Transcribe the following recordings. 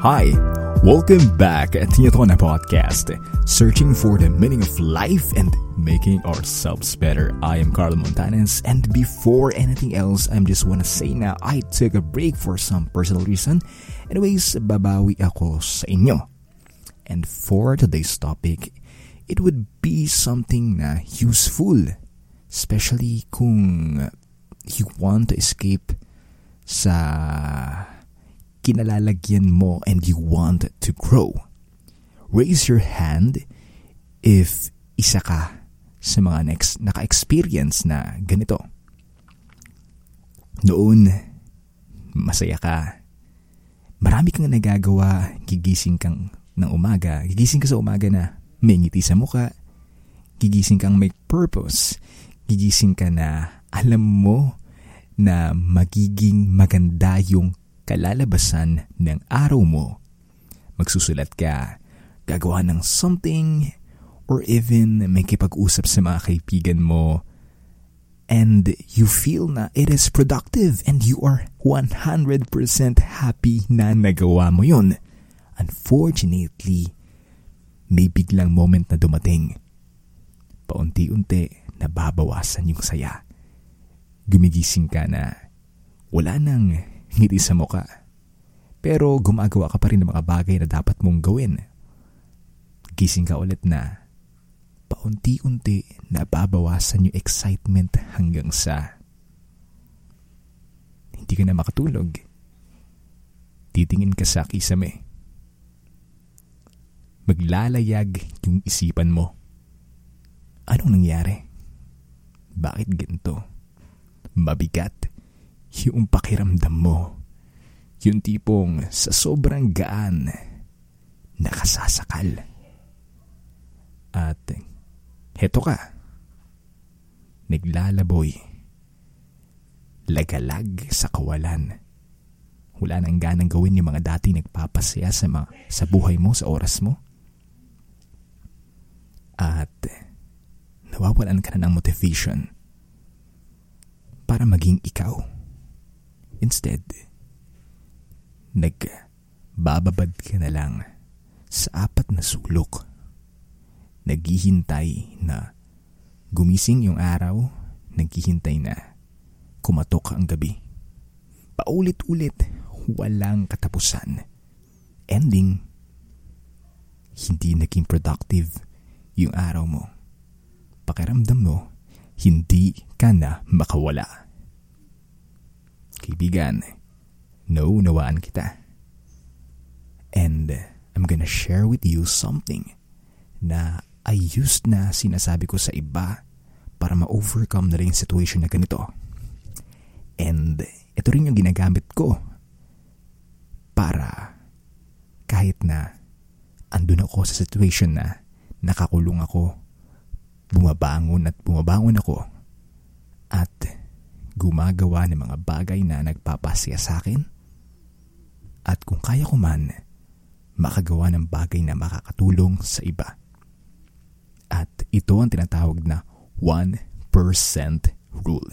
Hi, welcome back at Tiyatona Podcast, searching for the meaning of life and making ourselves better. I am Carlo Montanes, and before anything else, I just wanna say na I took a break for some personal reason. Anyways, babawi ako sa inyo. And for today's topic, it would be something na useful, especially kung you want to escape sa kinalalagyan mo and you want to grow. Raise your hand if isa ka sa mga next naka-experience na ganito. Noon, masaya ka. Marami kang nagagawa, gigising kang ng umaga, gigising ka sa umaga na may ngiti sa muka, gigising kang may purpose, gigising ka na alam mo na magiging maganda yung kalalabasan ng araw mo. Magsusulat ka, gagawa ng something, or even may kipag-usap sa mga kaibigan mo, and you feel na it is productive and you are 100% happy na nagawa mo yun. Unfortunately, may biglang moment na dumating. Paunti-unti nababawasan yung saya. Gumigising ka na wala nang ngiti sa muka. Pero gumagawa ka pa rin ng mga bagay na dapat mong gawin. Gising ka ulit na paunti-unti nababawasan yung excitement hanggang sa hindi ka na makatulog. Titingin ka sa kisame. Maglalayag yung isipan mo. Anong nangyari? Bakit ganito? Mabigat yung pakiramdam mo. Yung tipong sa sobrang gaan, nakasasakal. At heto ka, naglalaboy, lagalag sa kawalan. Wala nang ganang gawin yung mga dati nagpapasaya sa, mga, sa buhay mo, sa oras mo. At nawawalan ka na ng motivation para maging ikaw. Instead, nagbababad ka na lang sa apat na sulok. Naghihintay na gumising yung araw, naghihintay na kumatok ang gabi. Paulit-ulit, walang katapusan. Ending, hindi naging productive yung araw mo. Pakiramdam mo, hindi ka na makawala. Kaibigan, naunawaan kita. And I'm gonna share with you something na I used na sinasabi ko sa iba para ma-overcome na rin yung situation na ganito. And ito rin yung ginagamit ko para kahit na andun ako sa situation na nakakulong ako, bumabangon at bumabangon ako gumagawa ng mga bagay na nagpapasaya sa akin at kung kaya ko man, makagawa ng bagay na makakatulong sa iba. At ito ang tinatawag na 1% rule.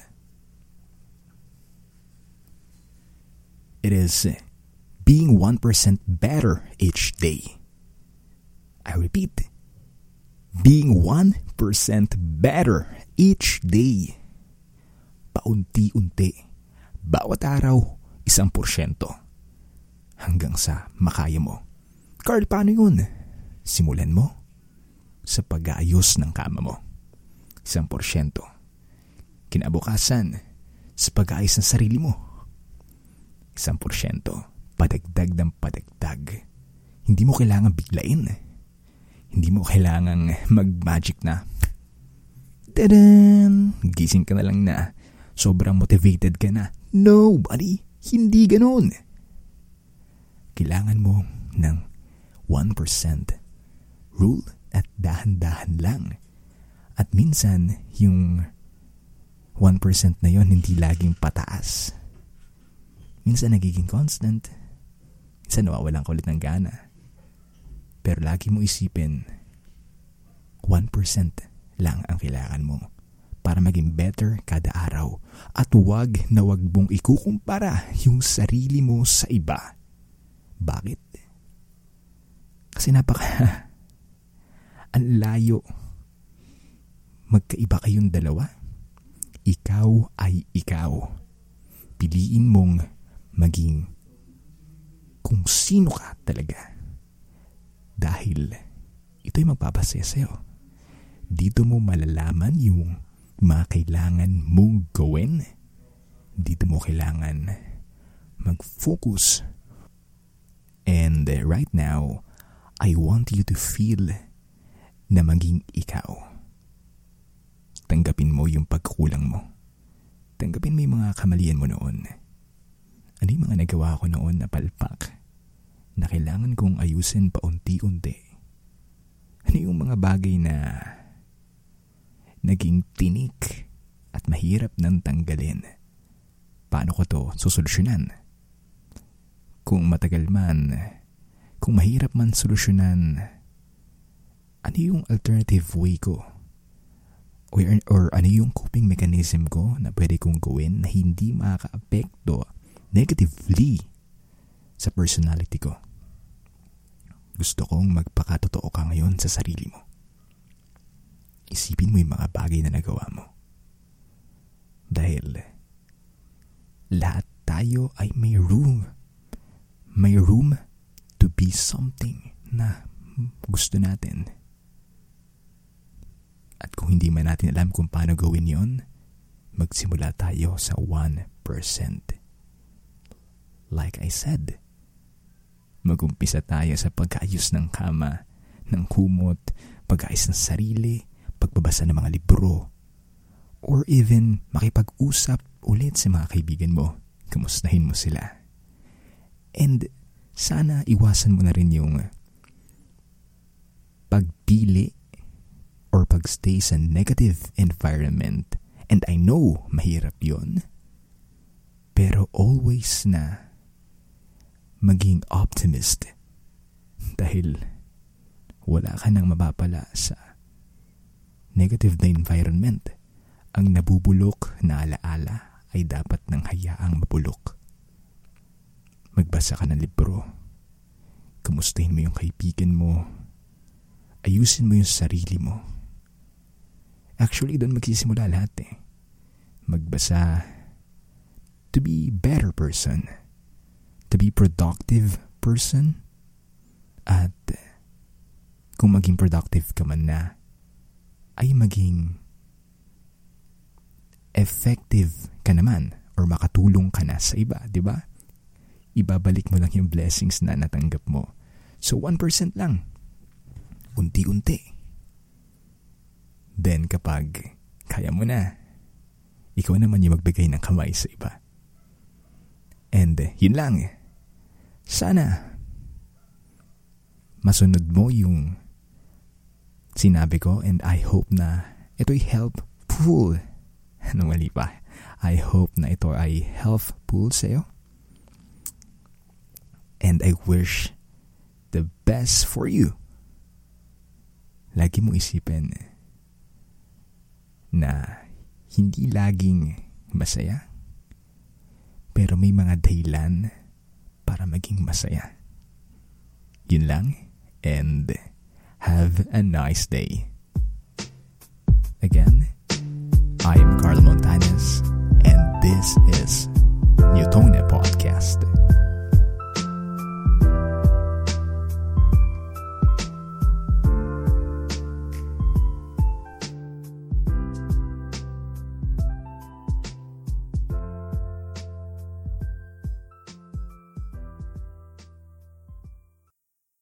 It is being 1% better each day. I repeat, being 1% better each day paunti-unti. Bawat araw, isang porsyento. Hanggang sa makaya mo. Carl, paano yun? Simulan mo sa pag-aayos ng kama mo. Isang porsyento. Kinabukasan, sa pag-aayos ng sarili mo. Isang porsyento. Padagdag ng padagdag. Hindi mo kailangan biglain. Hindi mo kailangan mag-magic na. Tadan! Gising ka na lang na sobrang motivated ka na. No, buddy, hindi ganon. Kailangan mo ng 1% rule at dahan-dahan lang. At minsan, yung 1% na yon hindi laging pataas. Minsan nagiging constant. Minsan nawawalan ka ulit ng gana. Pero lagi mo isipin, 1% lang ang kailangan mo para maging better kada araw at huwag na huwag mong ikukumpara yung sarili mo sa iba. Bakit? Kasi napaka... ang layo. Magkaiba kayong dalawa. Ikaw ay ikaw. Piliin mong maging kung sino ka talaga. Dahil ito'y magpapasaya sa'yo. Dito mo malalaman yung mga kailangan mong gawin. Dito mo kailangan mag-focus. And right now, I want you to feel na maging ikaw. Tanggapin mo yung pagkulang mo. Tanggapin mo yung mga kamalian mo noon. Ano yung mga nagawa ko noon na palpak na kailangan kong ayusin paunti-unti? Ano yung mga bagay na naging tinik at mahirap nang tanggalin? Paano ko to susolusyonan? Kung matagal man, kung mahirap man solusyonan, ano yung alternative way ko? Or, or ano yung coping mechanism ko na pwede kong gawin na hindi makaka-apekto negatively sa personality ko. Gusto kong magpakatotoo ka ngayon sa sarili mo. Isipin mo yung mga bagay na nagawa mo. Dahil lahat tayo ay may room. May room to be something na gusto natin. At kung hindi man natin alam kung paano gawin yon, magsimula tayo sa 1%. Like I said, magumpisa tayo sa pag-ayos ng kama, ng kumot, pag-ayos ng sarili, pagbabasa ng mga libro, or even makipag-usap ulit sa mga kaibigan mo. Kamustahin mo sila. And sana iwasan mo na rin yung pagpili or pagstay sa negative environment. And I know mahirap yon Pero always na maging optimist dahil wala ka nang mapapala sa negative na environment. Ang nabubulok na alaala ay dapat nang hayaang mabulok. Magbasa ka ng libro. Kumustahin mo yung kaibigan mo. Ayusin mo yung sarili mo. Actually, doon magsisimula lahat eh. Magbasa to be better person to be productive person at kung maging productive ka man na ay maging effective ka naman or makatulong ka na sa iba, di ba? Ibabalik mo lang yung blessings na natanggap mo. So 1% lang. Unti-unti. Then kapag kaya mo na, ikaw naman yung magbigay ng kamay sa iba. And yun lang. Sana masunod mo yung sinabi ko and I hope na ito'y helpful. Ano mali pa? I hope na ito ay helpful sa'yo. And I wish the best for you. Lagi mo isipin na hindi laging masaya, pero may mga dahilan para maging masaya. Yun lang and Have a nice day. Again, I am Carlo Montanes, and this is Newtonia Podcast.